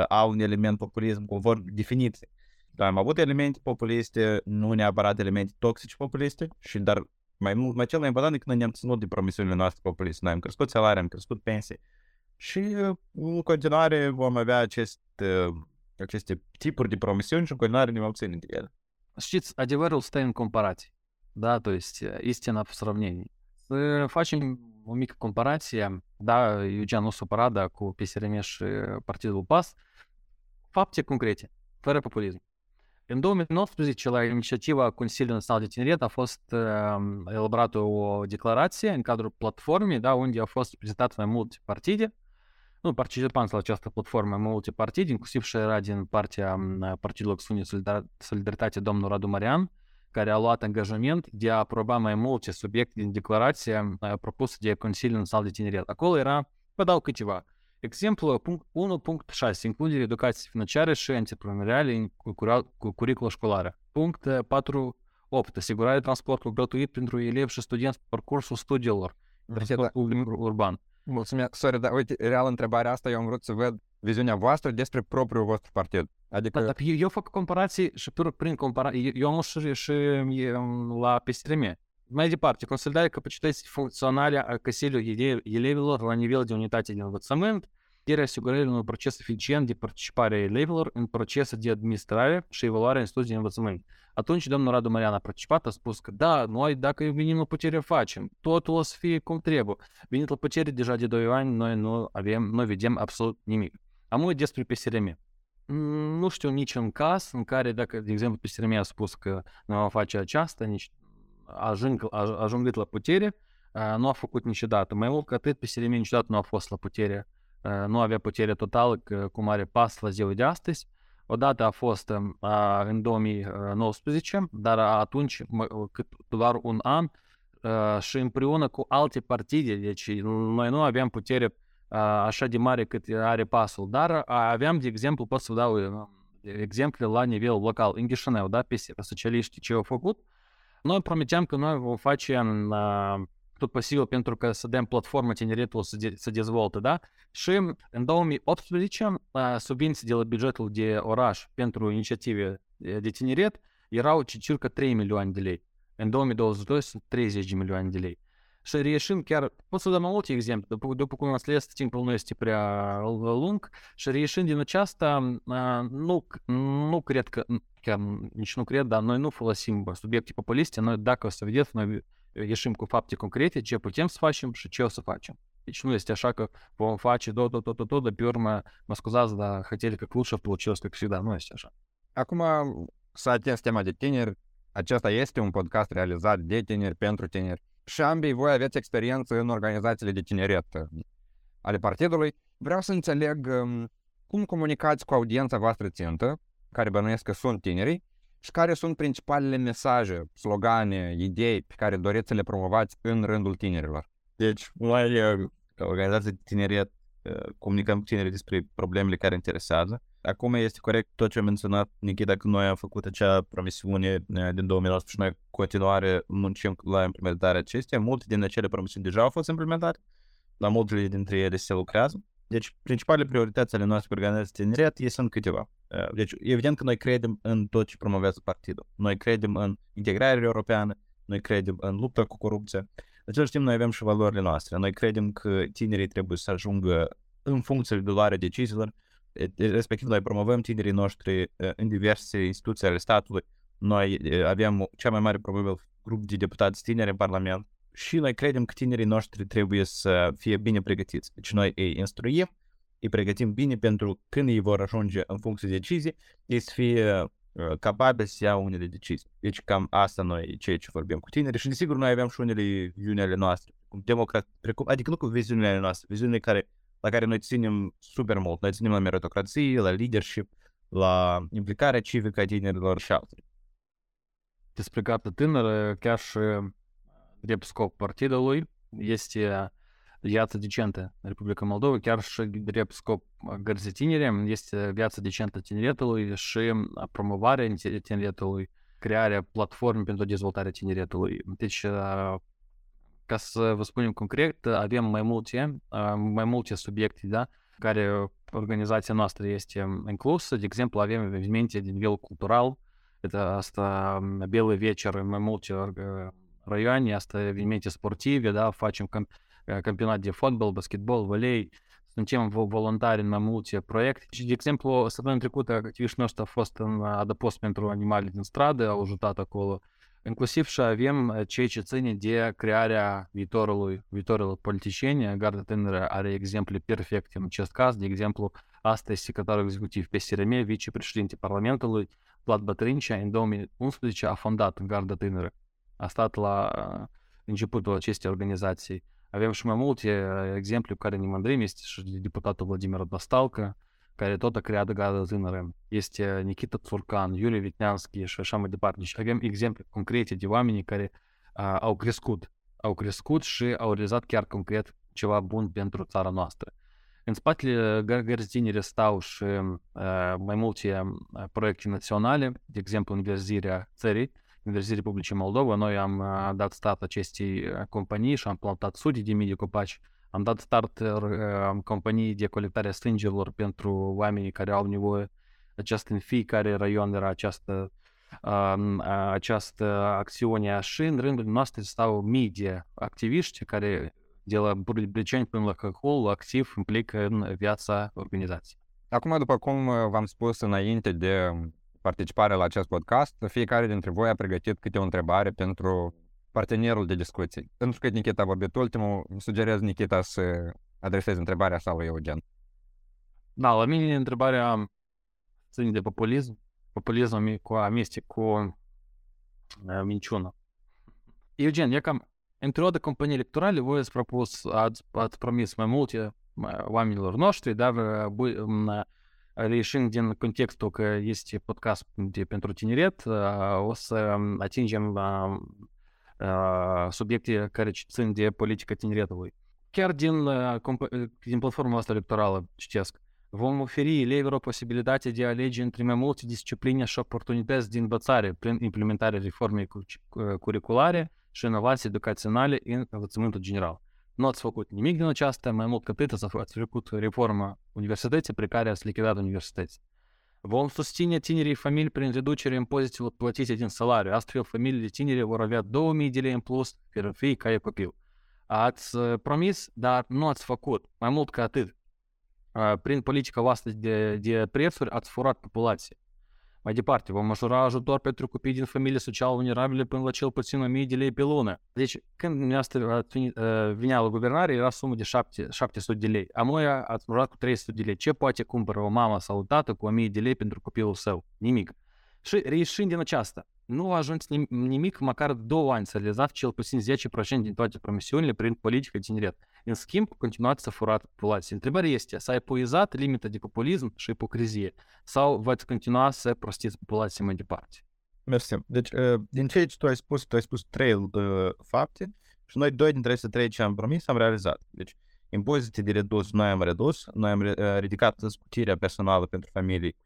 au un element populism conform definiției. Dar am avut elemente populiste, nu neapărat elemente toxice populiste, și dar mai mult, mai cel mai important e că noi ne-am ținut de promisiunile noastre populiste. Noi am crescut salarii, am crescut pensii și în continuare vom avea acest, aceste tipuri de promisiuni și în continuare ne vom ține de ele. Știți, adevărul stă în comparație. Da, то есть истина в сравнении. Să facem o mică comparație, da, Eugen supărat, da, cu PSRM și Partidul PAS, fapte concrete, fără populism. În 2019, la inițiativa Consiliului Național de Tineret, a fost uh, elaborată o declarație în cadrul platformei, da, unde au fost prezentate mai multe partide, nu, participanți la această platformă mai multe partide, inclusiv și era din partea Partidului Acțiune Solidaritate domnul Radu Marian, care a luat angajament de a aproba mai multe subiecte din declarația propusă de Consiliul Național de Tineret. Acolo era, vă dau câteva, Exemplu punct 1.6. Include educație financiară și antreprenoriale în curriculă școlară. Punct 4.8. Asigurarea transportului gratuit pentru elevi și studenți pe parcursul studiilor. Transport public urban. Mulțumesc. Sorry, dar uite, real întrebarea asta eu am vrut să văd viziunea voastră despre propriul vostru partid. Adică... Da, eu, eu fac comparații și prin comparații, eu am și, și la PSTRM. Mai departe, consolidarea capacității funcționale a Consiliului elevilor la nivel de unitate de învățământ, de asigurării unui proces eficient de participare a elevilor în procesul de administrare și evaluare în studii de învățământ. Atunci domnul Radu Marian a participat, a spus că da, noi dacă venim la putere facem, totul o să fie cum trebuie. Venit la putere deja de 2 ani, noi nu avem, noi vedem absolut nimic. Am uit despre PSRM. Nu știu niciun caz în care, dacă, de exemplu, PSRM a spus că nu va face aceasta, nici ajung, ajungând la putere, nu a făcut niciodată. Mai mult că atât, PSRM niciodată nu a fost la putere, nu avea putere totală cum are pas la ziua de astăzi. Odată a fost în 2019, dar atunci cât doar un an și împreună cu alte partide, deci noi nu aveam putere așa de mare cât are pasul, dar aveam, de exemplu, pot să vă dau exemple la nivel local, în Chișinău, da, pe socialiștii ce au făcut, noi prometeam că noi vom face uh, tot posibil pentru că să dăm platformă tineretul să, de, să dezvolte, da? Și în 2018 uh, subvenții de la bugetul de oraș pentru inițiative de tineret erau circa 3 milioane de lei. În 2022 sunt 30 de milioane de lei. Шарієшин посудомолоті екземпл, допоки у нас є стімпільності пря лунг, шарієшин діно ну, часто, ну, ну, редко, нічну кред, да, но і ну фолосім, суб'єкті популісті, но дако совдєв, э, но єшимку фапті типа конкреті, че путем з фачем, чи че фачем. И чему есть Ашака по фаче, до то то то то до перма, Москозаз, да, хотели как лучше, получилось как всегда, ну, есть Аша. Акума, соответственно, тема детенер, а часто есть ли ему подкаст реализат детенер, пентру тенер. Și ambii voi aveți experiență în organizațiile de tineret ale partidului. Vreau să înțeleg um, cum comunicați cu audiența voastră țintă, care bănuiesc că sunt tinerii, și care sunt principalele mesaje, slogane, idei pe care doriți să le promovați în rândul tinerilor. Deci, noi, ca organizație de tineret, comunicăm cu tinerii despre problemele care interesează. Acum este corect tot ce a menționat Nikita, că noi am făcut acea promisiune din 2019 și noi continuare muncim la implementarea acestea. Multe din acele promisiuni deja au fost implementate, la multe dintre ele se lucrează. Deci, principalele priorități ale noastre organizații tineret sunt câteva. Deci, evident că noi credem în tot ce promovează partidul. Noi credem în integrarea europeană, noi credem în lupta cu corupția. În același timp, noi avem și valorile noastre. Noi credem că tinerii trebuie să ajungă în funcție de luare deciziilor, respectiv noi promovăm tinerii noștri în diverse instituții ale statului. Noi avem cea mai mare probabil grup de deputați tineri în Parlament și noi credem că tinerii noștri trebuie să fie bine pregătiți. Deci noi îi instruim, îi pregătim bine pentru când ei vor ajunge în funcție de decizii, ei să fie uh, capabili să iau unele decizii. Deci cam asta noi, ceea ce vorbim cu tinerii și desigur noi avem și unele viziunile noastre, cum democrat, precum, adică nu cu viziunile noastre, viziunile care, la care noi ținem super mult. Noi ținem la meritocrație, la leadership, la implicarea civică a tinerilor și altele. Despre gata tânără, chiar și drept scop partidului este viața decentă în Republica Moldova, chiar și drept scop gărzii tineri, este viața decentă tineretului și promovarea tineretului, crearea platforme pentru dezvoltarea tineretului. Deci, ca să vă spunem concret, avem mai multe, mai multe subiecte, da, care organizația noastră este inclusă. De exemplu, avem evenimente de nivel cultural, это asta белый вечер, mai multe районе, asta evenimente sportive, da, facem campionat de fotbal, basketbol, volei, suntem voluntari în mai multe proiecte. Și, de exemplu, săptămâna trecută activiștii noștri au fost în adăpost pentru animale din stradă, au ajutat acolo. Inclusiv și avem ceea ce ține de crearea viitorului, viitorului politicieni. Garda Tânără are exemple perfecte în acest caz. De exemplu, astăzi secretarul executiv PSRM, vicepreședinte Parlamentului, Vlad Bătrâncea, în 2011 a fondat Garda Tânără a stat la începutul acestei organizații. Avem și mai multe exemple cu care ne mândrim. Este și deputatul Vladimir Dostalcă, care tot a creat Garda Tânără. Este Nikita Țurcan, Iulie Vitneanski și așa mai departe. Deci avem exemple concrete de oameni care uh, au crescut. Au crescut și au realizat chiar concret ceva bun pentru țara noastră. În spatele gărzi tinere stau și uh, mai multe uh, proiecte naționale, de exemplu înverzirea țării, Universității Republicii Moldova. Noi am uh, dat start acestei uh, companii și am plantat sute de mii de copaci. Am dat start uh, companii de colectare a stângelor pentru oamenii care au nevoie. Această în fiecare raion era această uh, această acțiune și în rândul noastre stau mii de activiști care de la Burbiceni până la Căhol activ implică în viața organizației. Acum, după cum v-am spus înainte de participarea la acest podcast, fiecare dintre voi a pregătit câte o întrebare pentru partenerul de discuții. Pentru că Nikita a vorbit ultimul, sugerez Nikita să adreseze întrebarea sau lui Eugen. Da, la mine întrebarea ține de populism. Populismul cu amestec cu uh, minciună. Eugen, e cam în perioada companii electorale voi ați propus, ați, ați promis mai multe oamenilor noștri, dar reieșind din contextul că este podcast de, pentru tineret, o să atingem subiecte care țin de politica tineretului. Chiar din, din platforma noastră electorală, citesc, vom oferi elevilor posibilitatea de a alege între mai multe discipline și oportunități de învățare prin implementarea reformei curriculare și inovații educaționale în învățământul general. Nu ați făcut nimic din aceasta, mai mult cât atât ați făcut reforma universității pe care ați lichidat universități. Vom susține tinerii familii prin reducerea impozitelor plătite din salariu. Astfel, familiile tinere vor avea 2000 de lei în plus pe fiecare copil. Ați promis, dar nu ați făcut. Mai mult ca atât. Prin politica voastră de, de prețuri ați furat populația. Mai departe, vom majora ajutor pentru copii din familii social vulnerabile până la cel puțin 1000 de lei pe lună. Deci, când dumneavoastră venea la guvernare, era sumă de 7, 700 de lei. A noi ați majorat cu 300 de lei. Ce poate cumpăra o mamă sau o tată cu 1000 de lei pentru copilul său? Nimic. Și reieșind din aceasta, nu a ajuns nimic, măcar două ani să realizat cel puțin 10% din toate promisiunile prin politică tineret. În schimb, continuați să furați populația. Întrebarea este, s-a epuizat limita de populism și ipocrizie sau veți continua să prostiți populația mai departe? Mersi. Deci, din ceea ce tu ai spus, tu ai spus trei uh, fapte și noi doi dintre aceste trei ce am promis am realizat. Deci, impozite de redus noi am redus, noi am ridicat scutirea personală pentru familii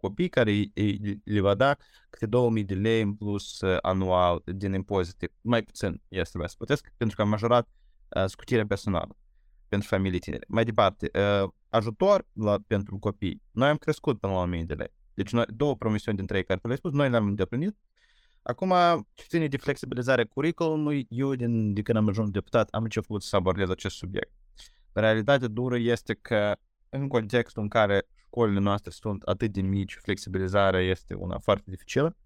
copii care le va da câte 2000 de lei în plus anual din impozite. Mai puțin este trebuie să plătesc pentru că am majorat uh, scutirea personală pentru familii tinere. Mai departe, uh, ajutor la, pentru copii. Noi am crescut până la 1000 de lei. Deci noi, două promisiuni din trei care le-ai spus, noi le-am îndeplinit. Acum, ce ține de flexibilizarea curriculumului, eu din, de când am ajuns deputat am început să abordez acest subiect. Realitatea dură este că în contextul în care școlile noastre sunt atât de mici, flexibilizarea este una foarte dificilă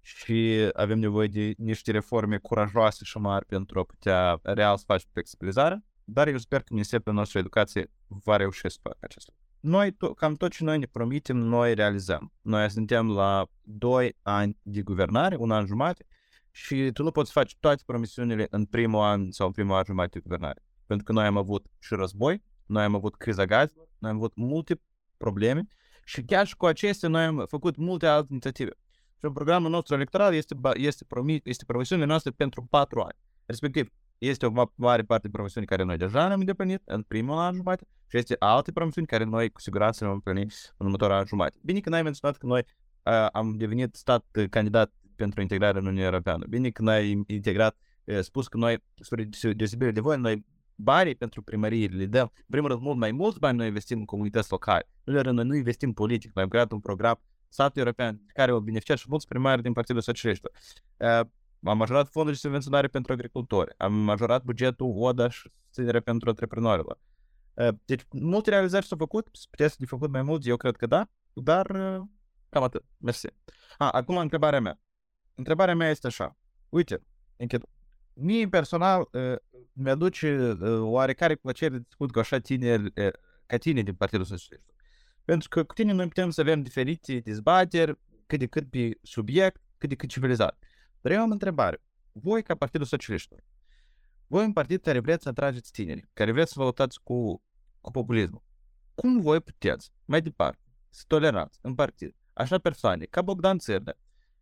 și avem nevoie de niște reforme curajoase și mari pentru a putea real să facem flexibilizarea, dar eu sper că Ministerul nostru Educație va reuși să facă acest lucru. Noi, to- cam tot ce noi ne promitem, noi realizăm. Noi suntem la 2 ani de guvernare, un an jumate, și tu nu poți face toate promisiunile în primul an sau în primul an jumate de guvernare. Pentru că noi am avut și război, noi am avut criza gazelor, noi am avut multe probleme și chiar și cu acestea noi am făcut multe alte inițiative. Și programul nostru electoral este, este, promis, este promisiunile noastre pentru patru ani. Respectiv, este o mare parte de promisiuni care noi deja ne-am îndeplinit în primul an jumate și este alte promisiuni care noi cu siguranță le vom împlini în următorul an jumate. Bine că n-ai menționat că noi uh, am devenit stat candidat pentru integrare în Uniunea Europeană. Bine că n-ai integrat, uh, spus că noi, spre deosebire de voi, noi banii pentru primărie le dăm, în primul rând, mult mai mulți bani noi investim în comunități locale. În rând, noi nu investim politic. Noi am creat un program statul european care o beneficiat și mulți primari din Partidul Socialist. Uh, am majorat fondul de subvenționare pentru agricultori, am majorat bugetul ODA și susținere pentru antreprenorilor. Uh, deci, multe realizări s-au făcut, puteți să fi făcut mai mult, eu cred că da, dar uh, cam atât. Mersi. A, acum întrebarea mea. Întrebarea mea este așa. Uite, închid. Mie personal uh, mi-aduce uh, oarecare plăcere de discut cu așa tineri uh, ca tine din Partidul Socialist. Pentru că cu tine noi putem să avem diferite dezbateri, cât de cât pe subiect, cât de cât civilizat. Dar eu am întrebare. Voi, ca Partidul Socialiștilor, voi un partid care vreți să atrageți tineri, care vreți să vă luptați cu, cu populismul, cum voi puteți, mai departe, să tolerați în partid așa persoane ca Bogdan Țârnă,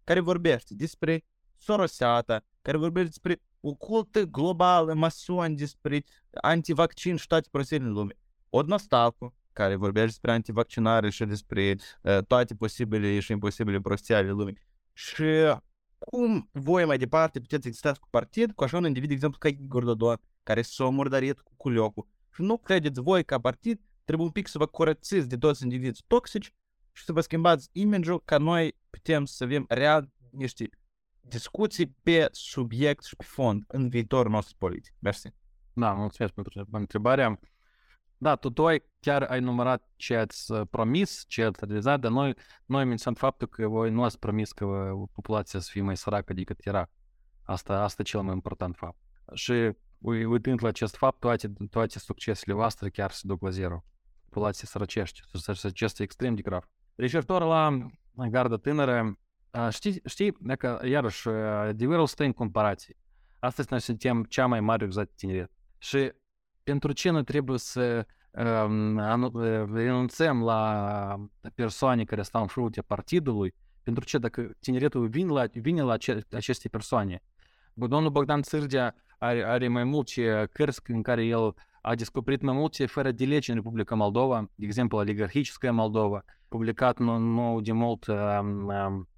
care vorbește despre Sorosiata, care vorbește despre o cultă globală, masoni, despre antivaccin și toate prostiile în lume. odnostavcu, care vorbește despre antivaccinare și despre uh, toate posibile și imposibile prostii ale lumii. Și cum voi mai departe puteți exista cu partid, cu așa un individ, de exemplu, ca Igor Dodon, care s-a murdărit cu culiocul. Și nu credeți voi ca partid trebuie un pic să vă curățiți de toți indivizi toxici și să vă schimbați image-ul ca noi putem să avem real niște discuții pe subiect și pe fond în viitorul nostru politic. Mersi. Da, mulțumesc pentru întrebarea. Da, tu, tu ai, chiar ai numărat ce ați uh, promis, ce ați realizat, dar noi, noi menționăm faptul că voi nu ați promis că populația să fie mai săracă decât era. Asta, asta e cel mai important fapt. Și uitând la acest fapt, toate, toate succesele voastre chiar se duc la zero. Populația sărăcește, sărăcește extrem de grav. Referitor la garda tânără, știi, știi, dacă, iarăși, adevărul stă în comparație. Astăzi noi suntem cea mai mare organizație tineret. Și pentru ce noi trebuie să renunțăm la persoane care stau în fruntea partidului, pentru ce dacă tineretul vine la, vine la aceste persoane. Domnul Bogdan Țârdea are, are mai multe cărți în care el a descoperit mai multe fără de lege în Republica Moldova, de exemplu, Oligarhiciscă Moldova, publicat nou, nou de mult um, um,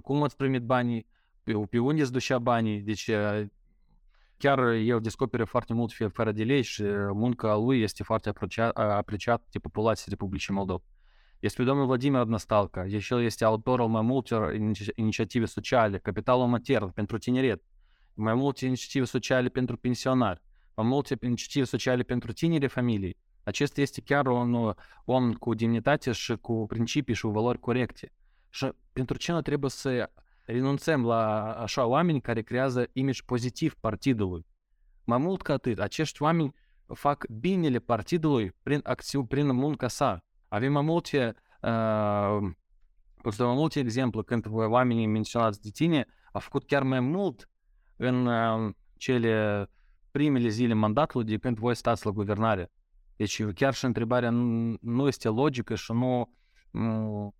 cum ați primit banii, pe, pe unde îți ducea banii, deci chiar el descoperă foarte mult fără de lei și munca lui este foarte apreciată de populația Republicii Moldova. Este domnul Vladimir Adnastalca, deci el este autorul mai multor inițiative sociale, capitalul matern pentru tineret, mai multe inițiative sociale pentru pensionari, mai multe inițiative sociale pentru tineri familii. Acesta este chiar un om cu demnitate și cu principii și cu valori corecte. Și pentru ce nu trebuie să renunțăm la așa oameni care creează image pozitiv partidului? Mai mult ca atât, acești oameni fac binele partidului prin acțiuni, prin munca sa. Avem mai multe, uh, mai multe exemple când oamenii menționați de tine au făcut chiar mai mult în uh, cele primele zile mandatului de când voi stați la guvernare. Deci chiar și întrebarea nu, nu este logică și nu, nu,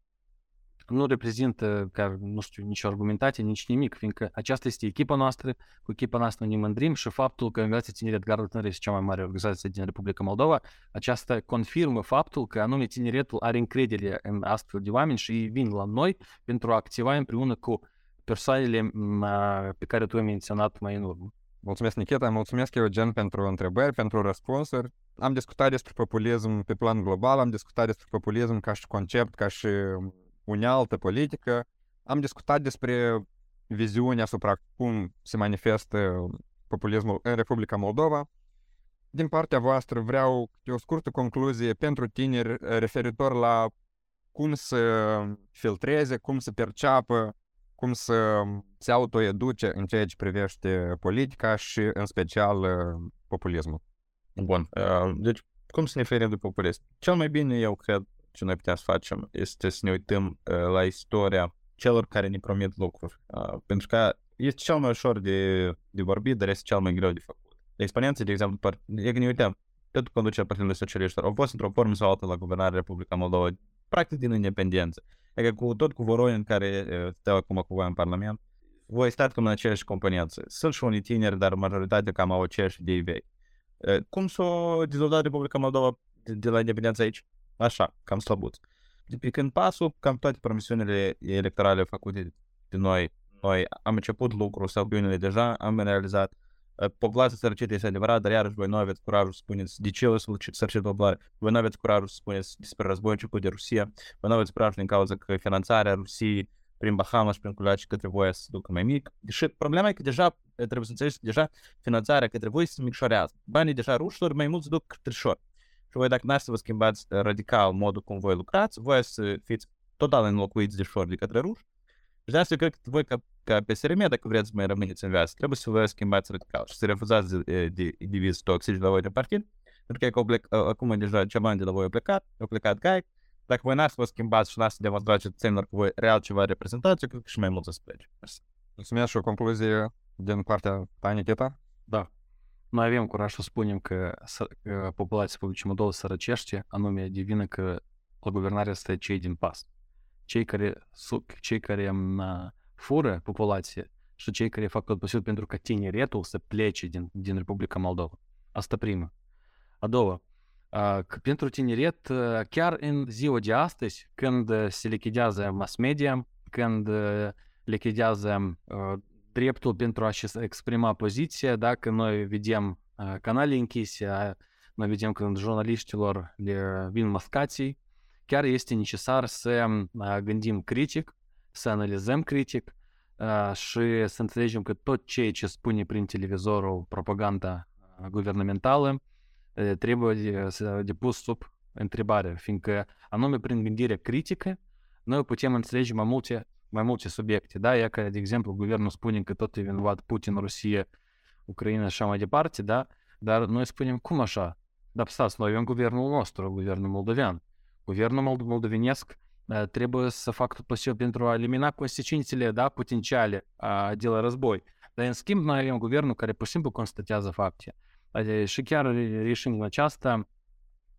nu reprezintă, ca, nu știu, nicio argumentație, nici nimic, fiindcă aceasta este echipa noastră, cu echipa noastră ne mândrim și faptul că Organizația Tineret Garda Tânără este cea mai mare organizație din Republica Moldova, aceasta confirmă faptul că anume tineretul are încredere în astfel de oameni și ei vin la noi pentru a activa împreună cu persoanele pe care tu ai menționat mai în urmă. Mulțumesc, Nikita, mulțumesc, Eugen, pentru întrebări, pentru răspunsuri. Am discutat despre populism pe plan global, am discutat despre populism ca și concept, ca și unealtă politică, am discutat despre viziunea asupra cum se manifestă populismul în Republica Moldova. Din partea voastră vreau o scurtă concluzie pentru tineri referitor la cum să filtreze, cum să perceapă cum să se autoeduce în ceea ce privește politica și în special populismul. Bun, deci cum să ne ferim de populism? Cel mai bine eu cred ce noi putem să facem este să ne uităm la istoria celor care ne promit lucruri. Pentru că este cel mai ușor de, de vorbit, dar este cel mai greu de făcut. De experiență, de exemplu, e că ne uităm, tot conducerea Partidului Socialiștilor au fost într-o formă sau altă la guvernarea Republica Moldova, practic din independență. Adică cu, tot cu Voronin care stă acum cu voi în Parlament, voi stați cum în aceeași componență. Sunt și unii tineri, dar majoritatea cam au aceeași idei vechi. Cum s-a dezvoltat Republica Moldova de, de la independență aici? Așa, cam slăbuț. De pe când pasul, cam toate promisiunile electorale făcute de noi, noi am început lucrul sau unele deja am realizat. Populația sărăcită este adevărat, dar iarăși voi nu aveți curajul să spuneți de ce o sărăcită populare, voi nu aveți curajul să spuneți despre război început de Rusia, voi nu aveți curajul din cauza că finanțarea Rusiei prin Bahamas și prin Culaci către voi să ducă mai mic. Deși problema e că deja, trebuie să înțelegeți, deja finanțarea către voi se micșorează. Banii deja rușilor mai mult se duc către șor. Și voi dacă n-ați să vă schimbați radical modul cum voi lucrați, voi să fiți total înlocuiți de șor de către ruși. Și de asta eu cred că voi ca, ca PSRM, dacă vreți să mai rămâneți în viață, trebuie să vă schimbați radical și să refuzați de, de indivizi toxici de la voi de partid. Pentru că plec, acum deja ceva ani de la voi au plecat, au plecat gai. Dacă voi n-ați să vă schimbați și n-ați să demonstrați cetățenilor că voi real ceva reprezentați, eu cred că și mai mult să plece. Mulțumesc și o concluzie din partea ta, Nikita? Da. Noi avem curaj să spunem că, că populația Republicii Moldova sărăcește, anume divină că la guvernare stă cei din pas. Cei care, cei care fură populație și cei care fac tot posibil pentru ca tineretul să plece din, din Republica Moldova. Asta prima. A doua, că pentru tineret, chiar în ziua de astăzi, când se lichidează mass media, când lichidează dreptul pentru a-și exprima poziția, dacă noi vedem canale închise, noi vedem când jurnaliștilor le vin mascații, chiar este necesar să gândim critic, să analizăm critic și să înțelegem că tot ceea ce spune prin televizorul propaganda guvernamentală trebuie să depus sub întrebare, fiindcă anume prin gândire critică noi putem înțelege mai multe, mai multe subiecte. Da? Ia că, de exemplu, guvernul spune că tot e vinovat Putin, Rusia, Ucraina și așa mai departe, da? dar noi spunem, cum așa? Dar stați, noi avem guvernul nostru, guvernul moldovean. Guvernul moldovenesc trebuie să facă tot posibil pentru a elimina consecințele da, potențiale de la război. Dar, în schimb, noi avem guvernul care pur și simplu constatează fapte. Adică, și chiar reșim aceasta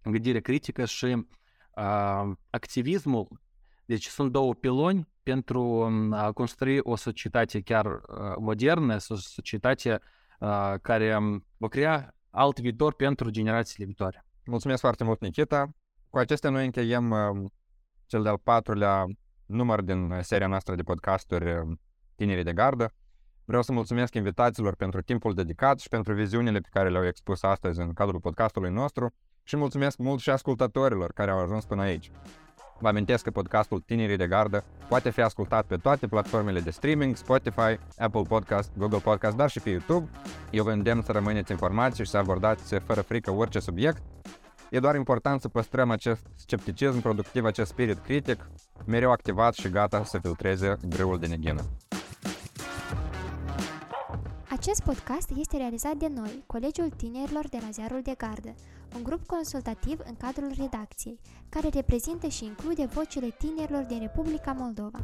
gândire critică și uh, activismul. Deci sunt două piloni pentru a construi o societate chiar uh, modernă, o societate uh, care va crea alt viitor pentru generațiile viitoare. Mulțumesc foarte mult, Nikita. Cu acestea noi încheiem uh, cel de-al patrulea număr din seria noastră de podcasturi Tinerii de Gardă. Vreau să mulțumesc invitațiilor pentru timpul dedicat și pentru viziunile pe care le-au expus astăzi în cadrul podcastului nostru și mulțumesc mult și ascultătorilor care au ajuns până aici. Vă amintesc că podcastul Tinerii de Gardă poate fi ascultat pe toate platformele de streaming, Spotify, Apple Podcast, Google Podcast, dar și pe YouTube. Eu vă îndemn să rămâneți informați și să abordați fără frică orice subiect. E doar important să păstrăm acest scepticism productiv, acest spirit critic, mereu activat și gata să filtreze grâul de neghină. Acest podcast este realizat de noi, Colegiul Tinerilor de la Ziarul de Gardă, un grup consultativ în cadrul redacției, care reprezintă și include vocile tinerilor din Republica Moldova.